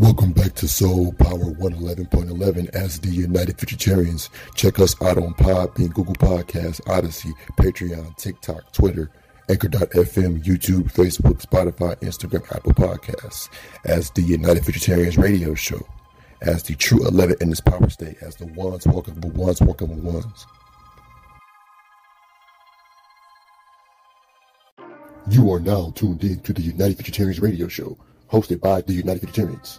Welcome back to Soul Power 111.11 as the United Futuritarians. Check us out on Podbean, Google Podcasts, Odysee, Patreon, TikTok, Twitter, Anchor.fm, YouTube, Facebook, Spotify, Instagram, Apple Podcasts as the United Futuritarians radio show, as the true 11 in this power state, as the ones walking with ones walking with ones. You are now tuned in to the United Futuritarians radio show, hosted by the United Futuritarians.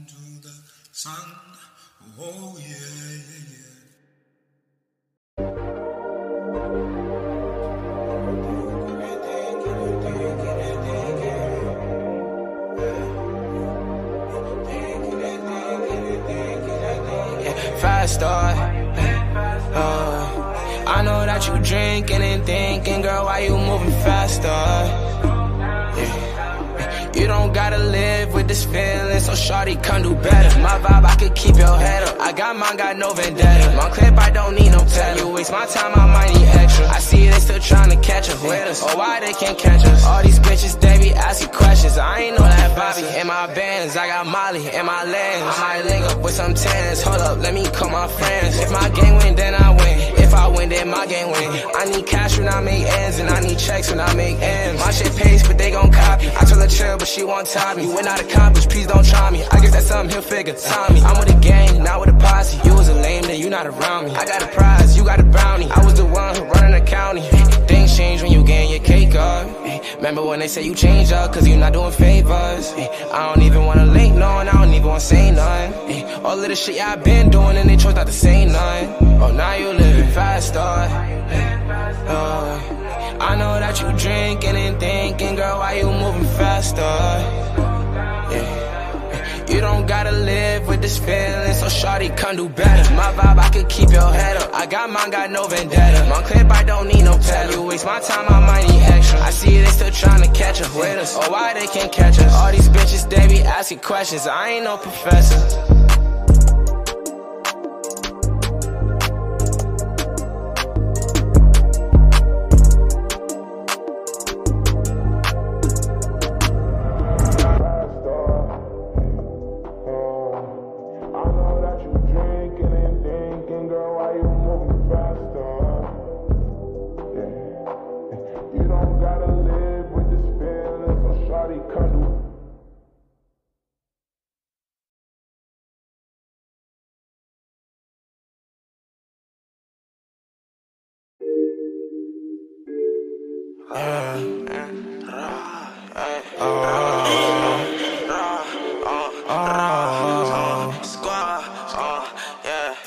sun. Oh yeah, yeah, yeah. faster. Uh, I know that you drinking and so shawty come do better. My vibe, I could keep your head up. I got mine, got no vendetta. My clip, I don't need no tell. You waste my time, I might need extra. I see they still trying to catch up with us. or why they can't catch us? All these bitches, they be asking questions. I ain't know that Bobby. In my bands, I got Molly in my lens. I might link up with some tens. Hold up, let me call my friends. If my gang win, then I win. If I win, then my game win. I need cash when I make ends, and I need checks when I make ends. My shit pays, but they gon' copy. I told her chill, but she won't time me. You went out of college, please don't try me. I guess that's something he'll figure. Tommy, I'm with a gang, not with a posse. You was a lame, then you not around me. I got a prize, you got a bounty. I was the one who running the county. Things change when you gain your cake up. Remember when they say you change up, cause you not doing favors. I don't even wanna link no, and I don't even wanna say none. All of the shit y'all been doing, and they chose not to say none. Oh, now you living faster. Uh, I know that you drinking and thinking, girl, why you moving faster? Yeah. You don't gotta live with this feeling, so shawty come do better. My vibe, I could keep your head up. I got mine, got no vendetta. My clip, I don't need no tell. You waste my time, I might need extra. I see they still trying to catch up with us. Oh, why they can't catch us? All these bitches, they be asking questions. I ain't no professor.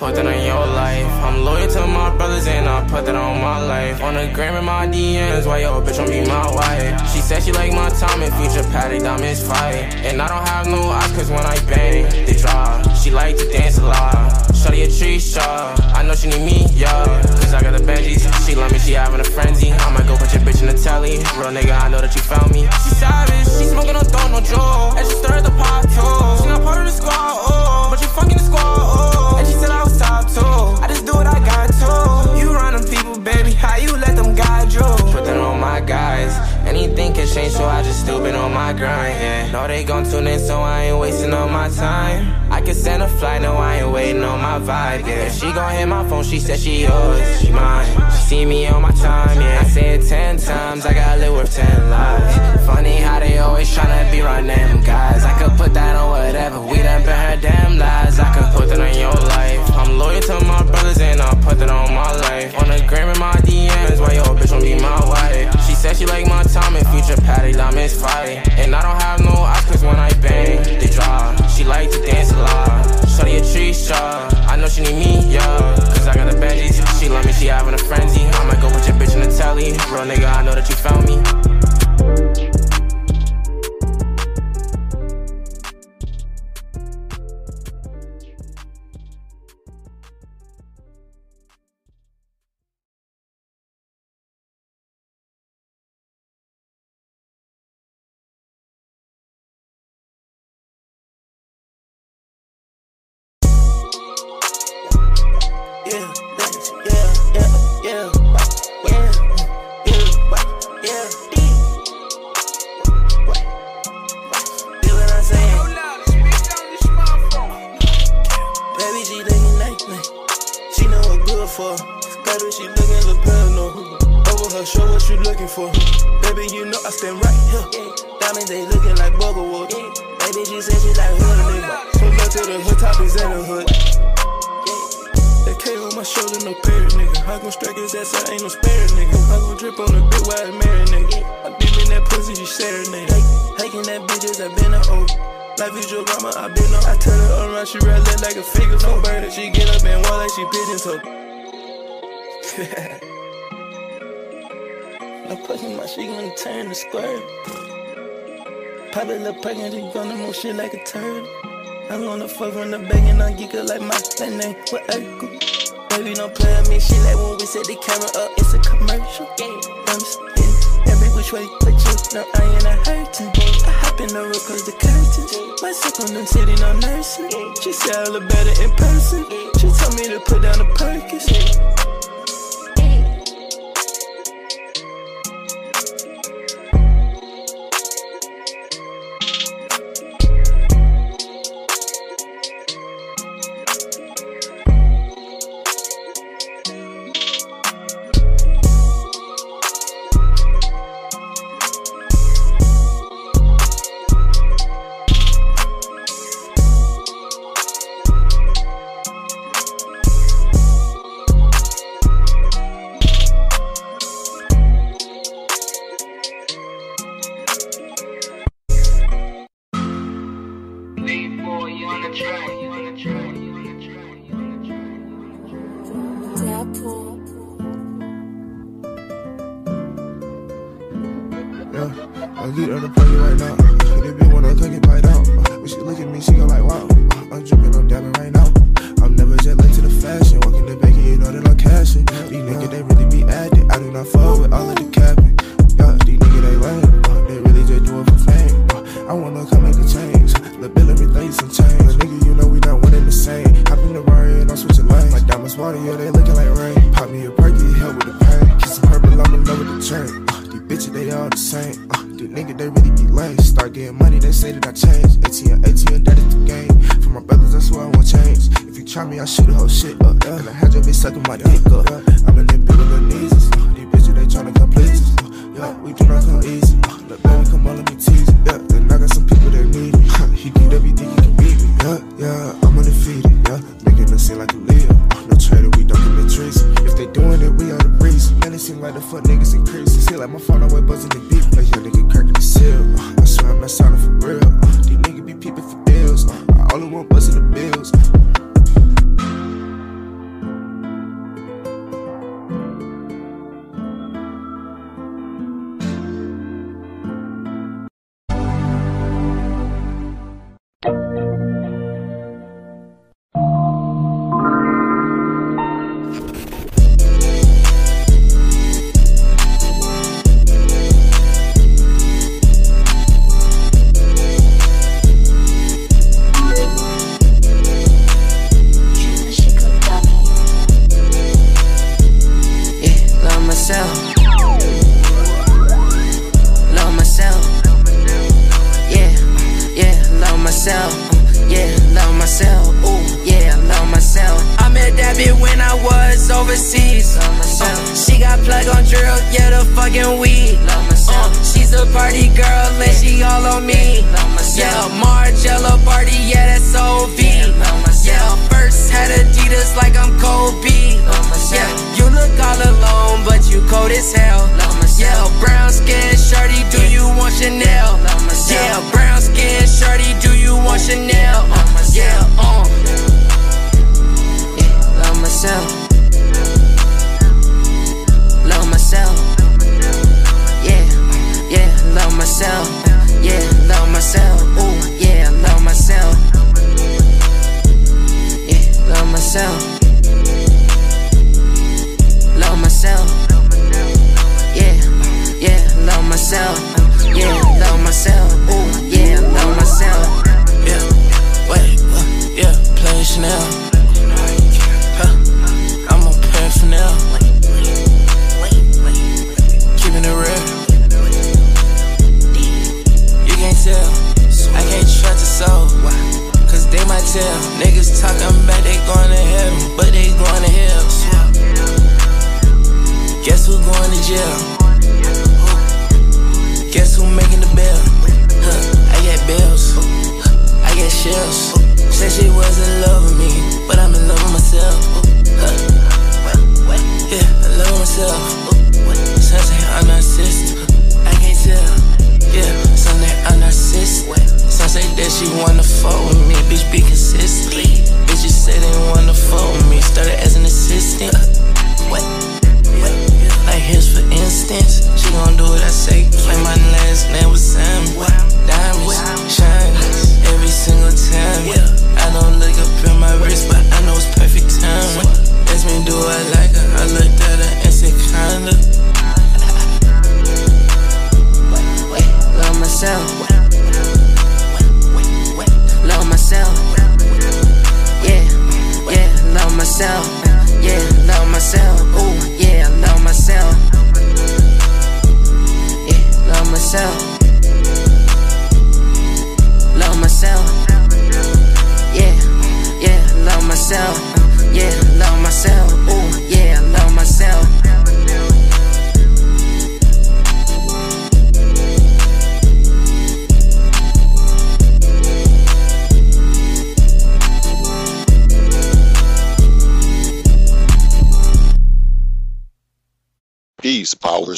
Put that on your life. I'm loyal to my brothers and I put that on my life. On the gram in my DMs, why your bitch won't be my wife? She said she like my time and future Patty diamonds fight. And I don't have no eyes cause when I bang, they draw. She like to dance a lot. Shorty a tree shaw. I know she need me, yeah. Cause I got the Benjis. She love me, she having a frenzy. I might go put your bitch in the telly. Real nigga, I know that you found me. She savage, she smoking on throw no jaw. And she stirred the pot too. She not part of the squad, oh. But you fucking the squad, oh. I just do what I got to. You run them people, baby. How you let them guide you? Put that on my guys. Anything can change, so I just still been on my grind, yeah. Know they gon' tune in, so I ain't wasting all my time can send a flight, no, I ain't waiting on my vibe, yeah. She gon' hit my phone, she said she yours, she mine. She see me on my time, yeah. I say it ten times, I gotta live worth ten lives. Funny how they always tryna be around them guys. I could put that on whatever, we done been her damn lies. I could put that on your life. I'm loyal to my brothers and I'll put that on my life. On the gram in my DMs, why your bitch won't be my wife? She said she like my time and future Patty, I miss like. And I don't have no eyes, cause when I bang, they drop. She like to dance a lot. Shorty a tree straw. I know she need me, yeah. Cause I got the Benjis. She love me, she having a frenzy. I might go with your bitch in the telly. Real nigga, I know that you found me. Shit like a turd. I'm gonna fuck from the back and I'm geek like my that name with Urkel. Baby, don't play with me. Shit like when we set the camera up, it's a commercial. I'm spinning every which way, but you know I ain't a hurting. I hop in the room cause the curtains. My second them sitting on nursing. She said I look better in person. She told me to put down the Perkins.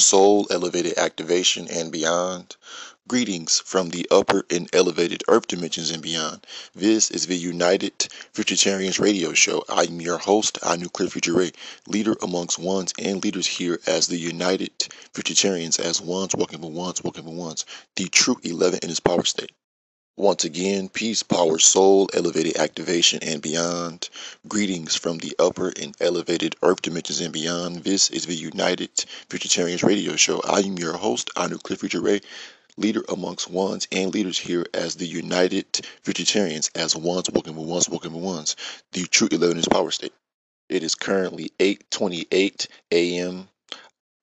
Soul, elevated activation, and beyond. Greetings from the upper and elevated earth dimensions and beyond. This is the United Futuritarians radio show. I'm your host, I Nuclear Future Ray, leader amongst ones and leaders here as the United Futuritarians, as ones walking for ones, walking for ones, the true 11 in its power state. Once again, peace, power, soul, elevated activation, and beyond. Greetings from the upper and elevated earth dimensions and beyond. This is the United Futuritarians radio show. I am your host, Anu Cliff Ray, leader amongst ones and leaders here as the United Futuritarians, as ones walking with ones, walking with ones, the true 11 is power state. It is currently 8:28 a.m.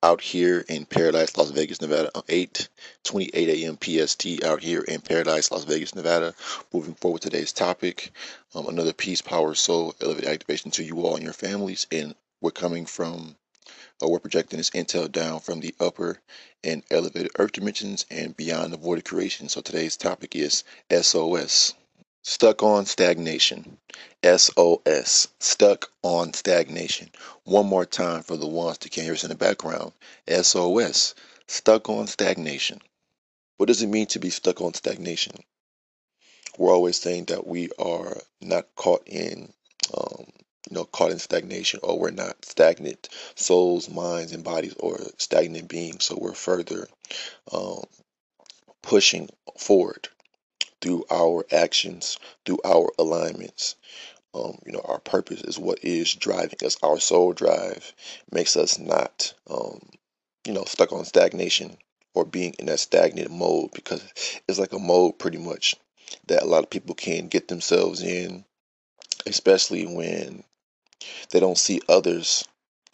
out here in Paradise, Las Vegas, Nevada. 8:28 a.m. PST out here in Paradise, Las Vegas, Nevada. Moving forward, today's topic: um, another peace, power, soul, elevated activation to you all and your families. And we're coming from, uh, we're projecting this intel down from the upper and elevated earth dimensions and beyond the void of creation. So today's topic is SOS. Stuck on stagnation. SOS. Stuck on stagnation. One more time for the ones that can't hear us in the background. SOS. Stuck on stagnation. What does it mean to be stuck on stagnation? We're always saying that we are not caught in, um, you know, caught in stagnation, or we're not stagnant souls, minds, and bodies, or stagnant beings. So we're further um, pushing forward through our actions, through our alignments. Um, you know, our purpose is what is driving us. Our soul drive makes us not, um, you know, stuck on stagnation or being in that stagnant mode because it's like a mode pretty much that a lot of people can get themselves in, especially when they don't see others,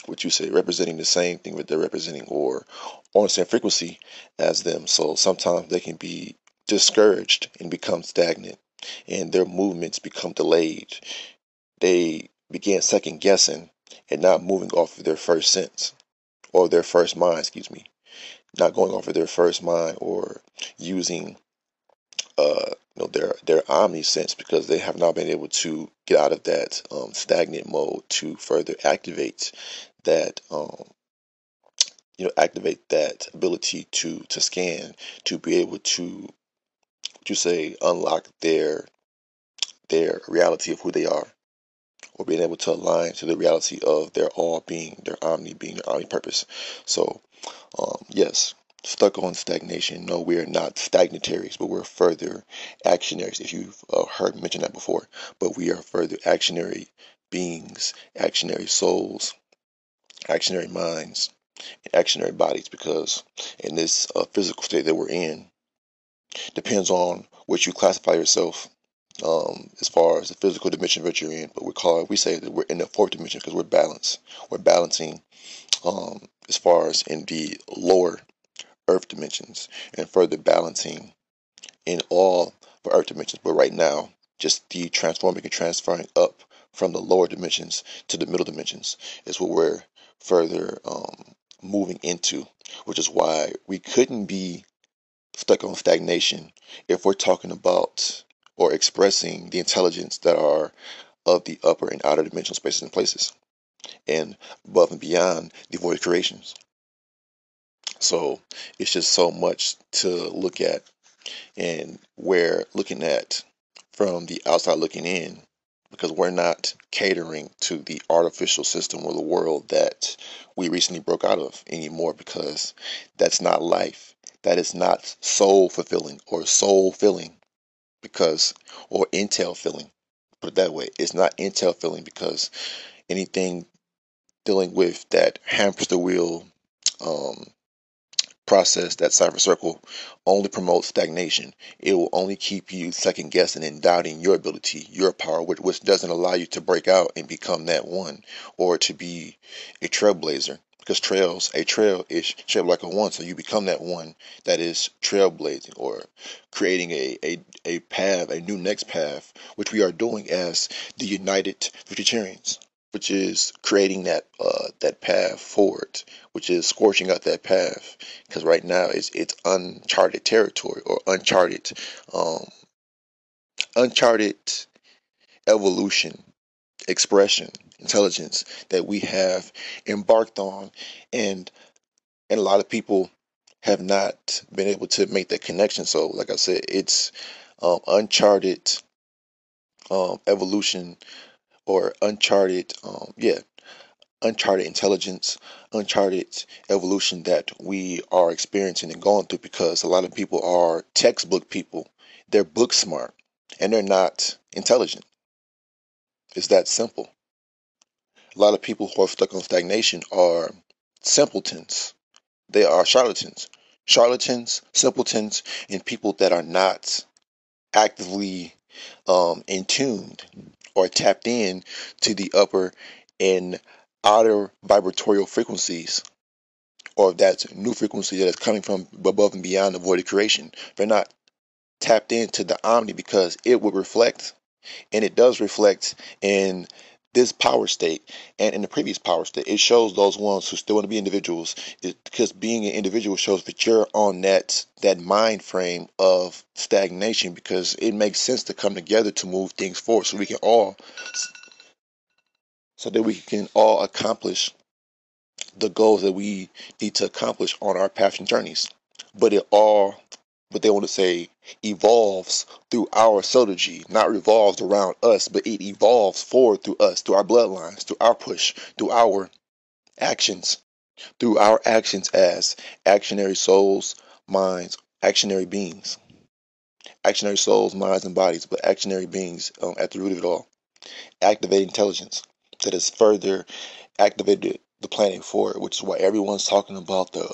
what you say, representing the same thing that they're representing or on the same frequency as them. So sometimes they can be discouraged and become stagnant and their movements become delayed. They begin second guessing and not moving off of their first sense or their first mind, excuse me, not going off of their first mind or using uh, you know their their omni sense because they have not been able to get out of that um, stagnant mode to further activate that um, you know activate that ability to to scan to be able to to say unlock their their reality of who they are or being able to align to the reality of their all being their omni being their omni purpose so um, yes stuck on stagnation. No we are not stagnataries but we're further actionaries if you've uh, heard me mention that before. But we are further actionary beings actionary souls actionary minds actionary bodies because in this uh, physical state that we're in depends on what you classify yourself um, as far as the physical dimension that you're in. But we call it, we say that we're in the fourth dimension because we're balanced. We're balancing um, as far as in the lower earth dimensions and further balancing in all the earth dimensions. But right now, just the transforming and transferring up from the lower dimensions to the middle dimensions is what we're further um, moving into, which is why we couldn't be stuck on stagnation if we're talking about or expressing the intelligence that are of the upper and outer dimensional spaces and places and above and beyond the void creations. So it's just so much to look at and we're looking at from the outside looking in because we're not catering to the artificial system or the world that we recently broke out of anymore because that's not life. That is not soul fulfilling or soul filling because, or intel filling. Put it that way. It's not intel filling because anything dealing with that hamster wheel um, process, that cipher circle, only promotes stagnation. It will only keep you second guessing and doubting your ability, your power, which, which doesn't allow you to break out and become that one or to be a trailblazer. Because trails, a trail is shaped like a one, so you become that one that is trailblazing or creating a, a, a path, a new next path, which we are doing as the United Futuritarians which is creating that uh, that path forward, which is scorching out that path. Because right now it's it's uncharted territory or uncharted um, uncharted evolution, expression, intelligence that we have embarked on, and and a lot of people have not been able to make that connection. So, like I said, it's um, uncharted um, evolution or uncharted, um, yeah, uncharted intelligence, uncharted evolution that we are experiencing and going through because a lot of people are textbook people. They're book smart and they're not intelligent. It's that simple. A lot of people who are stuck on stagnation are simpletons. They are charlatans. Charlatans, simpletons, and people that are not actively um, in tuned or tapped in to the upper and outer vibratorial frequencies or that new frequency that is coming from above and beyond the void of creation. They're not tapped into the omni because it would reflect and it does reflect in this power state and in the previous power state it shows those ones who still want to be individuals. Because being an individual shows that you're on that that mind frame of stagnation because it makes sense to come together to move things forward so we can all so that we can all accomplish the goals that we need to accomplish on our passion journeys. But it all but they want to say evolves through our synergy, not revolves around us, but it evolves forward through us, through our bloodlines, through our push, through our actions, through our actions as actionary souls, minds, actionary beings. Actionary souls, minds, and bodies, but actionary beings um, at the root of it all. Activate intelligence that has further activated the planet forward, which is why everyone's talking about the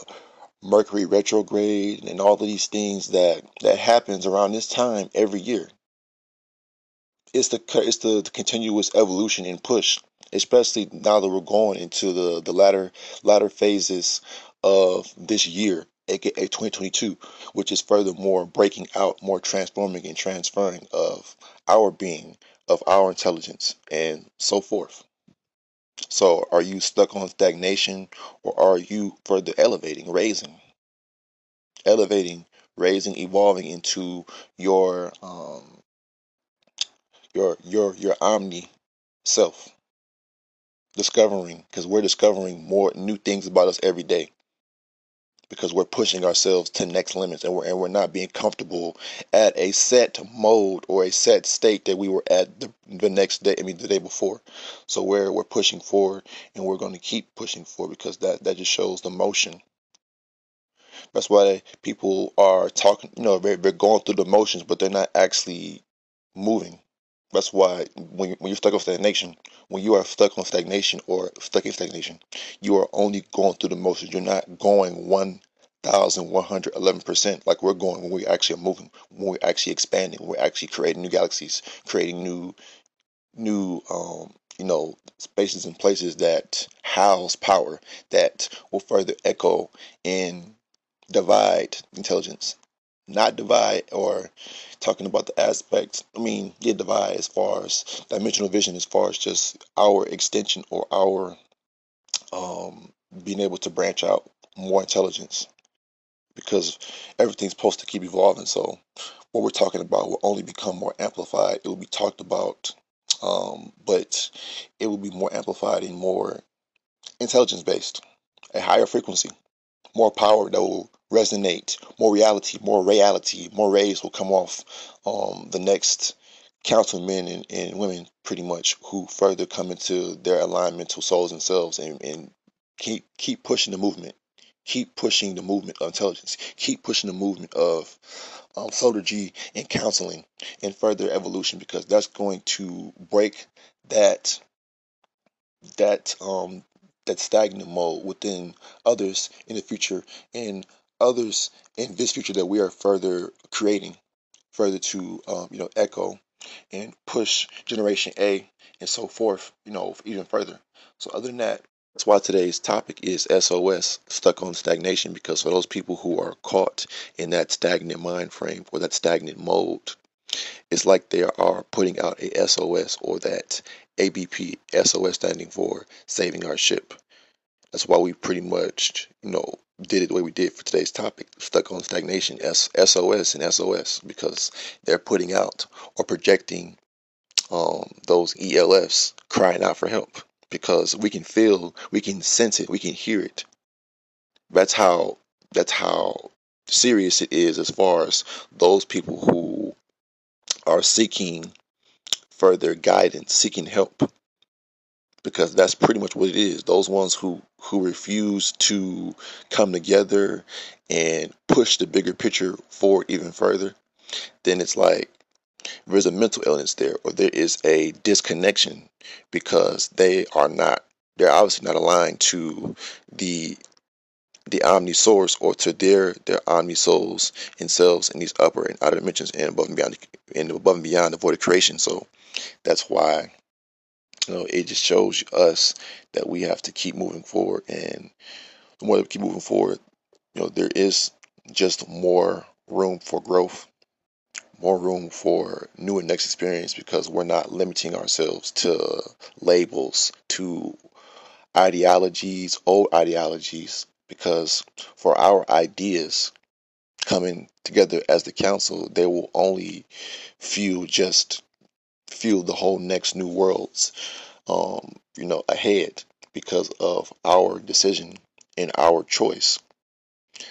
Mercury retrograde and all of these things that that happens around this time every year. It's the it's the, the continuous evolution and push, especially now that we're going into the the latter latter phases of this year, aka 2022, which is furthermore breaking out, more transforming and transferring of our being, of our intelligence, and so forth. So, are you stuck on stagnation or are you further elevating, raising? Elevating, raising, evolving into your um your your your omni self. discovering because we're discovering more new things about us every day because we're pushing ourselves to next limits and we're and we're not being comfortable at a set mode or a set state that we were at the, the next day I mean the day before. So we're we're pushing forward and we're going to keep pushing forward because that that just shows the motion. That's why people are talking you know they're, they're going through the motions but they're not actually moving that's why when, when you're stuck on stagnation, when you are stuck on stagnation or stuck in stagnation, you are only going through the motions. You're not going 1,111% like we're going when we actually are moving, when we're actually expanding, when we're actually creating new galaxies, creating new, new, um, you know, spaces and places that house power that will further echo and divide intelligence not divide or talking about the aspects i mean yeah divide as far as dimensional vision as far as just our extension or our um being able to branch out more intelligence because everything's supposed to keep evolving. So what we're talking about will only become more amplified. It will be talked about um but it will be more amplified and more intelligence based a higher frequency more power that will resonate, more reality, more reality, more rays will come off um, the next councilmen and, and women, pretty much, who further come into their alignment to souls themselves and, and keep keep pushing the movement, keep pushing the movement of intelligence, keep pushing the movement of um, G and counseling and further evolution because that's going to break that that um that stagnant mode within others in the future and others in this future that we are further creating, further to um, you know echo and push generation A and so forth, you know, even further. So other than that, that's why today's topic is SOS, stuck on stagnation, because for those people who are caught in that stagnant mind frame or that stagnant mode, it's like they are putting out a SOS or that ABP, SOS standing for saving our ship. That's why we pretty much, you know, did it the way we did for today's topic, stuck on stagnation, S- SOS and SOS, because they're putting out or projecting um, those ELFs crying out for help because we can feel, we can sense it, we can hear it. That's how that's how serious it is as far as those people who are seeking further guidance, seeking help because that's pretty much what it is. Those ones who who refuse to come together and push the bigger picture forward even further, then it's like there's a mental illness there or there is a disconnection because they are not they're obviously not aligned to the the omni source or to their their omni souls and selves in these upper and outer dimensions and above and beyond and above and beyond the void of creation. So that's why you know, it just shows us that we have to keep moving forward. And the more that we keep moving forward, you know, there is just more room for growth, more room for new and next experience because we're not limiting ourselves to labels, to ideologies, old ideologies, because for our ideas coming together as the council, they will only fuel just fuel the whole next new worlds, um, you know, ahead because of our decision and our choice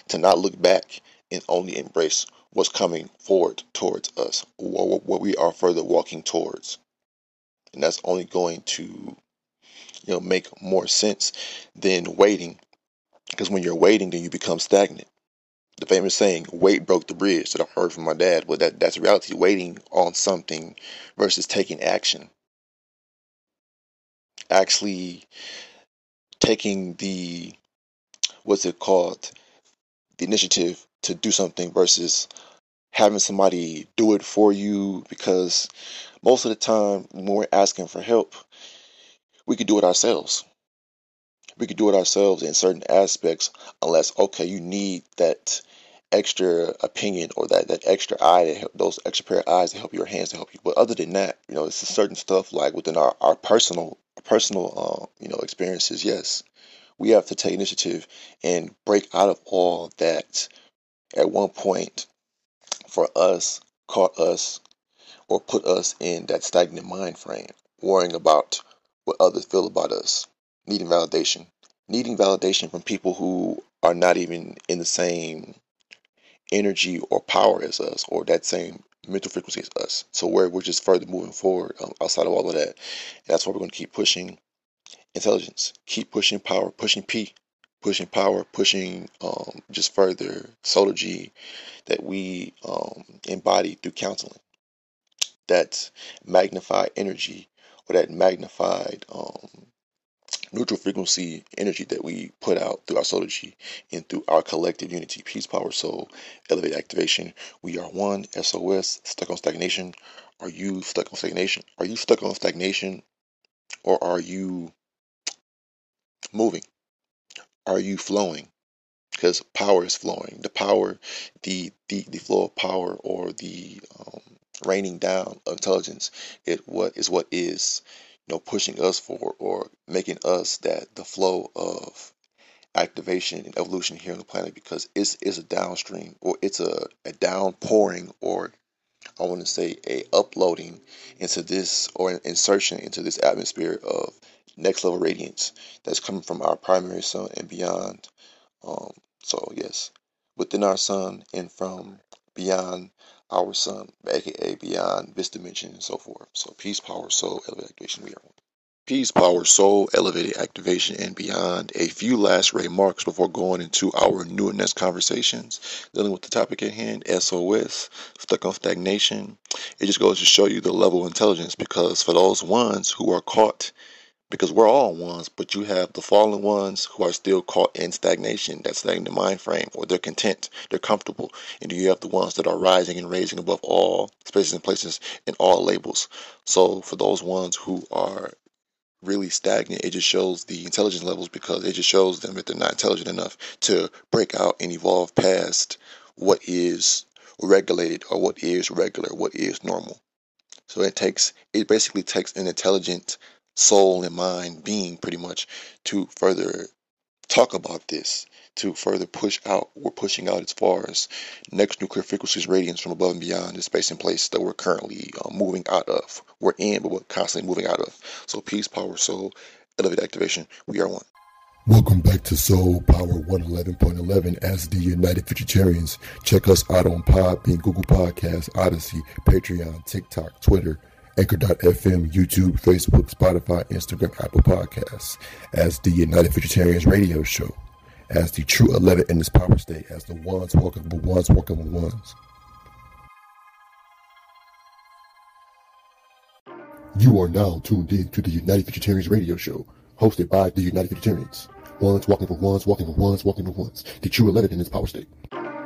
to not look back and only embrace what's coming forward towards us, what we are further walking towards. And that's only going to, you know, make more sense than waiting. Because when you're waiting, then you become stagnant the famous saying, wait broke the bridge that I heard from my dad. But that, that's reality, waiting on something versus taking action. Actually taking the, what's it called, the initiative to do something versus having somebody do it for you because most of the time when we're asking for help, we could do it ourselves we could do it ourselves in certain aspects unless okay you need that extra opinion or that, that extra eye to help those extra pair of eyes to help your hands to help you. But other than that you know it's a certain stuff like within our, our personal personal uh, you know experiences yes. We have to take initiative and break out of all that at one point for us caught us or put us in that stagnant mind frame worrying about what others feel about us needing validation, needing validation from people who are not even in the same energy or power as us, or that same mental frequency as us. So where we're just further moving forward um, outside of all of that. And that's why we're going to keep pushing intelligence, keep pushing power, pushing P, pushing power, pushing um, just further solar G that we um, embody through counseling. That magnified energy or that magnified um, neutral frequency energy that we put out through our solar and through our collective unity, peace, power, soul, elevate activation. We are one, SOS, stuck on stagnation. Are you stuck on stagnation? Are you stuck on stagnation or are you moving? Are you flowing? Because power is flowing. The power, the the, the flow of power or the um, raining down of intelligence, it what is what is know, pushing us forward or making us that the flow of activation and evolution here on the planet because it's, it's a downstream or it's a, a downpouring or I want to say a uploading into this or an insertion into this atmosphere of next level radiance that's coming from our primary sun and beyond. Um, so yes, within our sun and from beyond our sun, aka beyond this dimension and so forth. So peace, power, soul, elevated activation, we are one. Peace, power, soul, elevated activation, and beyond. A few last remarks before going into our new and next conversations dealing with the topic at hand SOS, stuck on stagnation. It just goes to show you the level of intelligence because for those ones who are caught because we're all ones, but you have the fallen ones who are still caught in stagnation, That's that stagnant mind frame, or they're content, they're comfortable, and you have the ones that are rising and raising above all spaces and places and all labels. So for those ones who are really stagnant, it just shows the intelligence levels because it just shows them that they're not intelligent enough to break out and evolve past what is regulated or what is regular, what is normal. So it takes it basically takes an intelligent soul and mind being pretty much to further talk about this to further push out we're pushing out as far as next nuclear frequencies radiance from above and beyond the space and place that we're currently uh, moving out of. We're in but we're constantly moving out of. So peace power soul elevate activation. We are one. Welcome back to Soul Power 111.11 as the United Futuritarians. Check us out on Podbean, Google Podcasts, Odysee, Patreon, TikTok, Twitter, Anchor.fm, YouTube, Facebook, Spotify, Instagram, Apple Podcasts, as the United Futuritarians radio show, as the true 11 in this power state, as the ones walking with ones walking with ones. You are now tuned in to the United Futuritarians radio show, hosted by the United Futuritarians. Ones walking for ones, walking for ones, walking for ones. The true 11 in this power state.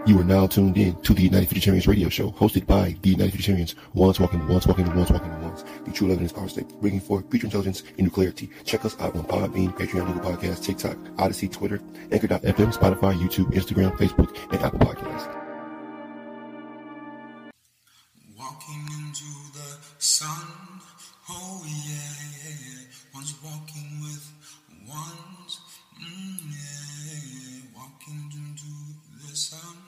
You are now tuned in to the United Futuritarians radio show, hosted by the United Futuritarians. Ones walking, ones walking, ones walking, ones. The true evidence power state, bringing forth future intelligence and new clarity. Check us out on Podbean, Patreon, Google Podcasts, TikTok, Odysee, Twitter, Anchor.fm, Spotify, YouTube, Instagram, Facebook, and Apple Podcasts. Walking into the sun, oh yeah, one's walking with ones, mm, yeah, walking into the sun.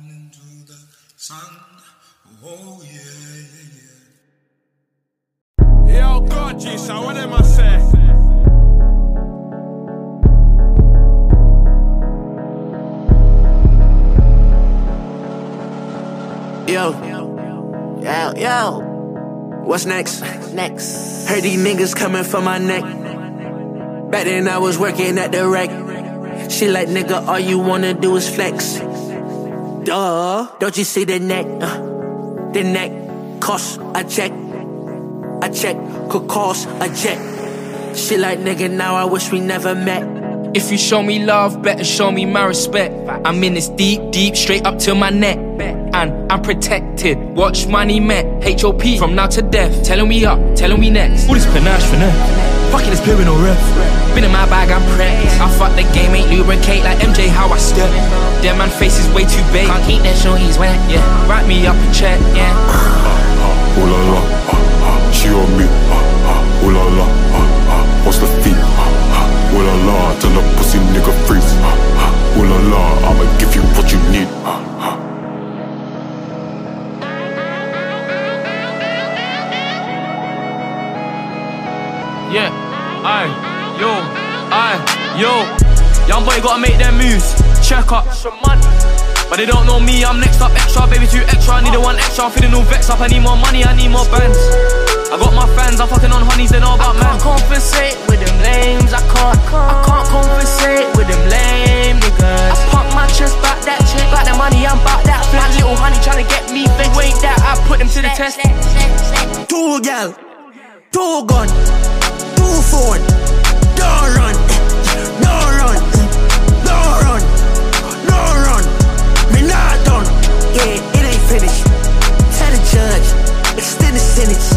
sun. Oh yeah, yeah, yeah. Yo, God, G, so what am I say? Yo, yo, yo. What's next? Next. Heard these niggas coming for my neck. Back then I was working at the wreck. She like, nigga, all you wanna do is flex. Duh. Don't you see the neck? Uh, the neck cost a check. A check could cost a jet. Shit like, nigga, now I wish we never met. If you show me love, better show me my respect. I'm in this deep, deep, straight up to my neck. And I'm protected. Watch money met. HOP from now to death. Telling me up, telling me next. All this panache for now. Fuck it, it's pure no riff. Been in my bag, I'm prepped. I fuck the game, ain't lubricate like MJ, how I step. Damn, man face is way too big. Can't keep that show, he's wet, yeah. Write me up a check, yeah. Ooh la la, she on me. Ooh la la, what's the fee? Ooh la la, tell the pussy nigga freeze. Ooh la la, I'ma give you what you need. Yeah, I, yo, I, yo. Young boy gotta make them moves. Check up. But they don't know me, I'm next up extra, baby two extra. I need a one extra, I'm feeling all vexed up. I need more money, I need more bands. I got my fans, I'm fucking on honeys, they know about man. I can't compensate with them lames, I can't, I can't compensate with them lame niggas. I pump my chest back that chick, back the money, I'm back that flat. Little honey trying to get me fixed. Wait that I put them to the test. Two gal, two gun phone. Don't run, don't run, don't run, don't run. Me not done. Yeah, it ain't finished. Tell the judge, extend the sentence.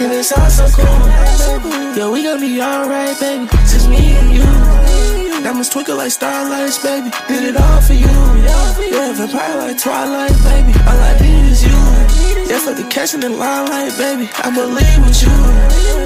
And it's all so cool. Yo, we gon' be alright, baby, just me and you. Diamonds twinkle like starlights, baby. Did it all for you. Yeah, vampire like twilight, baby. All I need is you. Yeah, for the catch in the limelight, baby. I believe with you.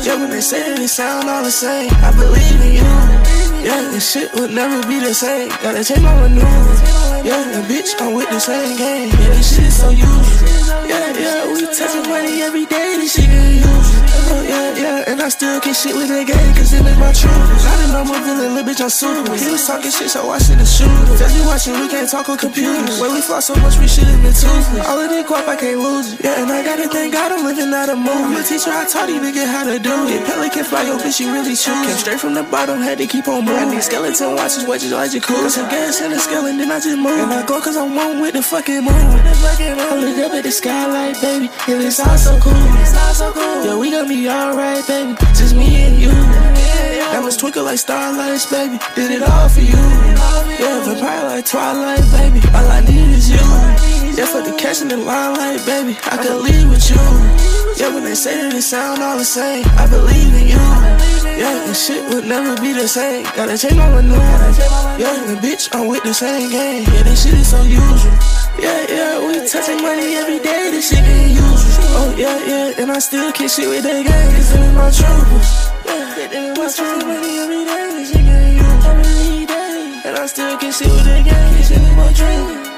Yeah, when they say that it sound all the same, I believe in you. Yeah, this shit would never be the same. Gotta change my maneuver. Yeah, and bitch, I'm with the same game. Yeah, this shit so usual. Yeah, yeah, we touching money every day. This shit get used. Oh, yeah, yeah, and I still get shit with that game, cause it is my truth. Not a normal villain, little bitch, I'm super. He was talking shit, so I should have shoot. Just be watching, we can't talk on computers. When we fly so much, we should've been toothless. All of this guap, I can't lose it. Yeah, and I gotta thank God I'm living out a movie. My teacher, I taught these niggas how to do it. Pelican fly, yo, bitch, you really choose. Came straight from the bottom, had to keep on moving. I need skeleton watches, watches like your cool. Some gas in the scale, and then I just move. And I go cause I'm one with the fucking moon. I look up at the skylight, baby, and it's all so cool. Yeah, we gon' be alright, baby, just me and you. That Diamonds twinkle like starlights, baby. Did it all for you. Yeah, vampire like twilight, baby. All I need is you. Yeah, for the catch in the limelight, baby. I could leave with you. Yeah, when they say that it sound all the same, I believe in you. Yeah, and shit would never be the same. Gotta change my maneuver. Yeah, and bitch, I'm with the same game. Yeah, this shit is so usual. Yeah, yeah, we touching money every day. This shit get usual. Oh yeah, yeah, and I still kick shit with that gang. Cause is my troubles. Yeah, we touching money every day. This. And I still can see with they gang. This shit my troubles.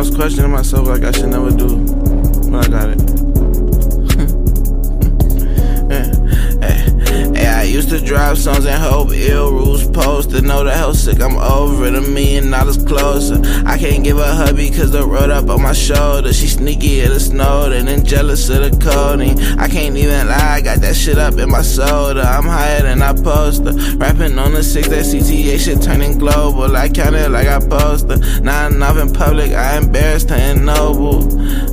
Was questioning myself like I should never do, but I got it. Used to drive songs and hope ill rules post to know the hell sick. I'm over a million dollars closer. I can't give a hubby cause the road up on my shoulder. She sneaky at the snow, and then jealous of the coding. I can't even lie, I got that shit up in my soda. I'm higher than I poster. Rapping on the six, that CTA shit turning global. I count it like I poster. Not enough in public, I embarrassed in noble.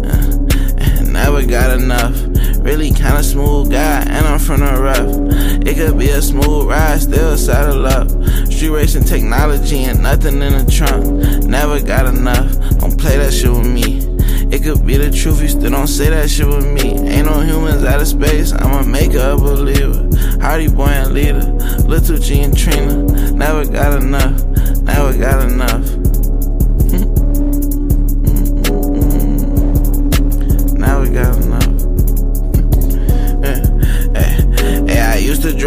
Uh, never got enough. Really kinda smooth guy, and I'm from the rough. It could be a smooth ride, still a saddle up. Street racing technology and nothing in the trunk. Never got enough, don't play that shit with me. It could be the truth, you still don't say that shit with me. Ain't no humans out of space, I'ma make her a believer. Hardy boy and leader, Little G and Trina. Never got enough, never got enough.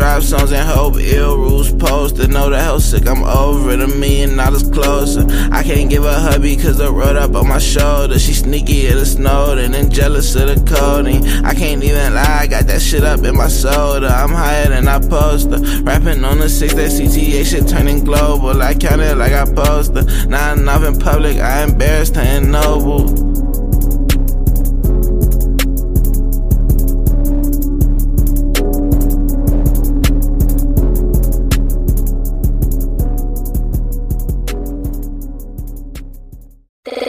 To drive songs and hope ill rules post to know the hell sick. I'm over it, a million dollars closer. I can't give a hubby cause the road up on my shoulder. She sneaky at the snow, and jealous of the coding. I can't even lie, I got that shit up in my soda. I'm higher than I poster. Rapping on the six, that CTA shit turning global. I count it like I poster. Not enough in public, I embarrassed her in noble.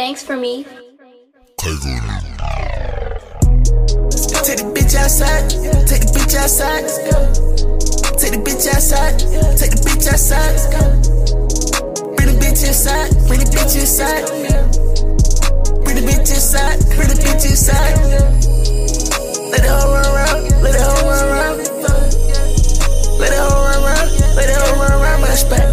Thanks for me. Take the bitch outside. Take the bitch outside. Take the bitch outside. Take the bitch outside. Bring the bitch inside. Bring the bitch inside. Bring the bitch inside. Bring the bitch inside. Let run around. Let run around. Let run around. Let run around my.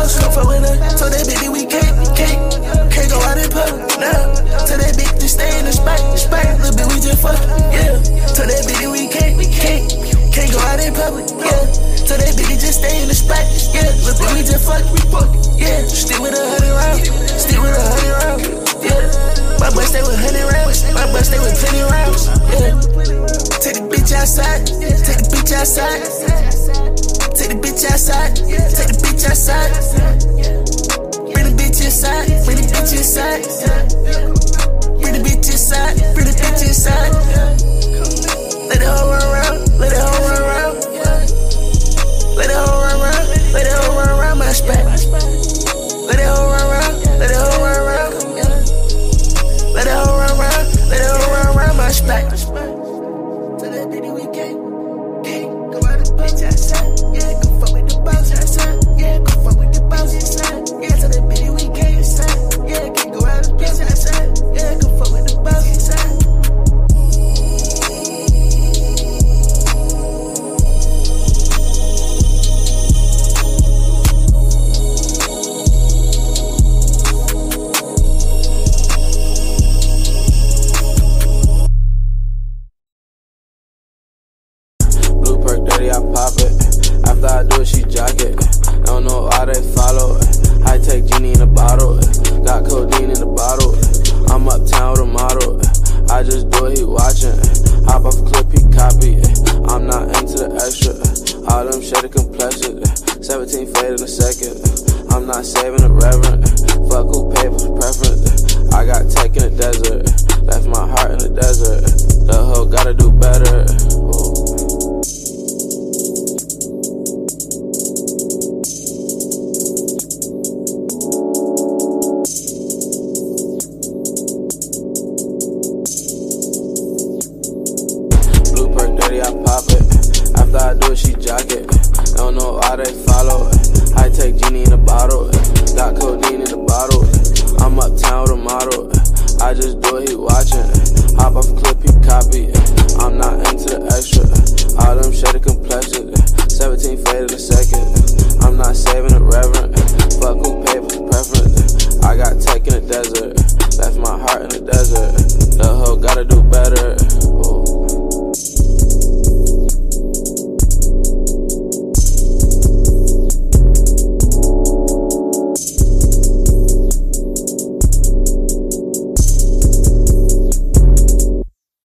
house, she don't fuck with her. So that bitch, we can't, can't, can't go out in public now. Tell that bitch to stay in the spot, spot. Little bitch, we just fuck, yeah. Tell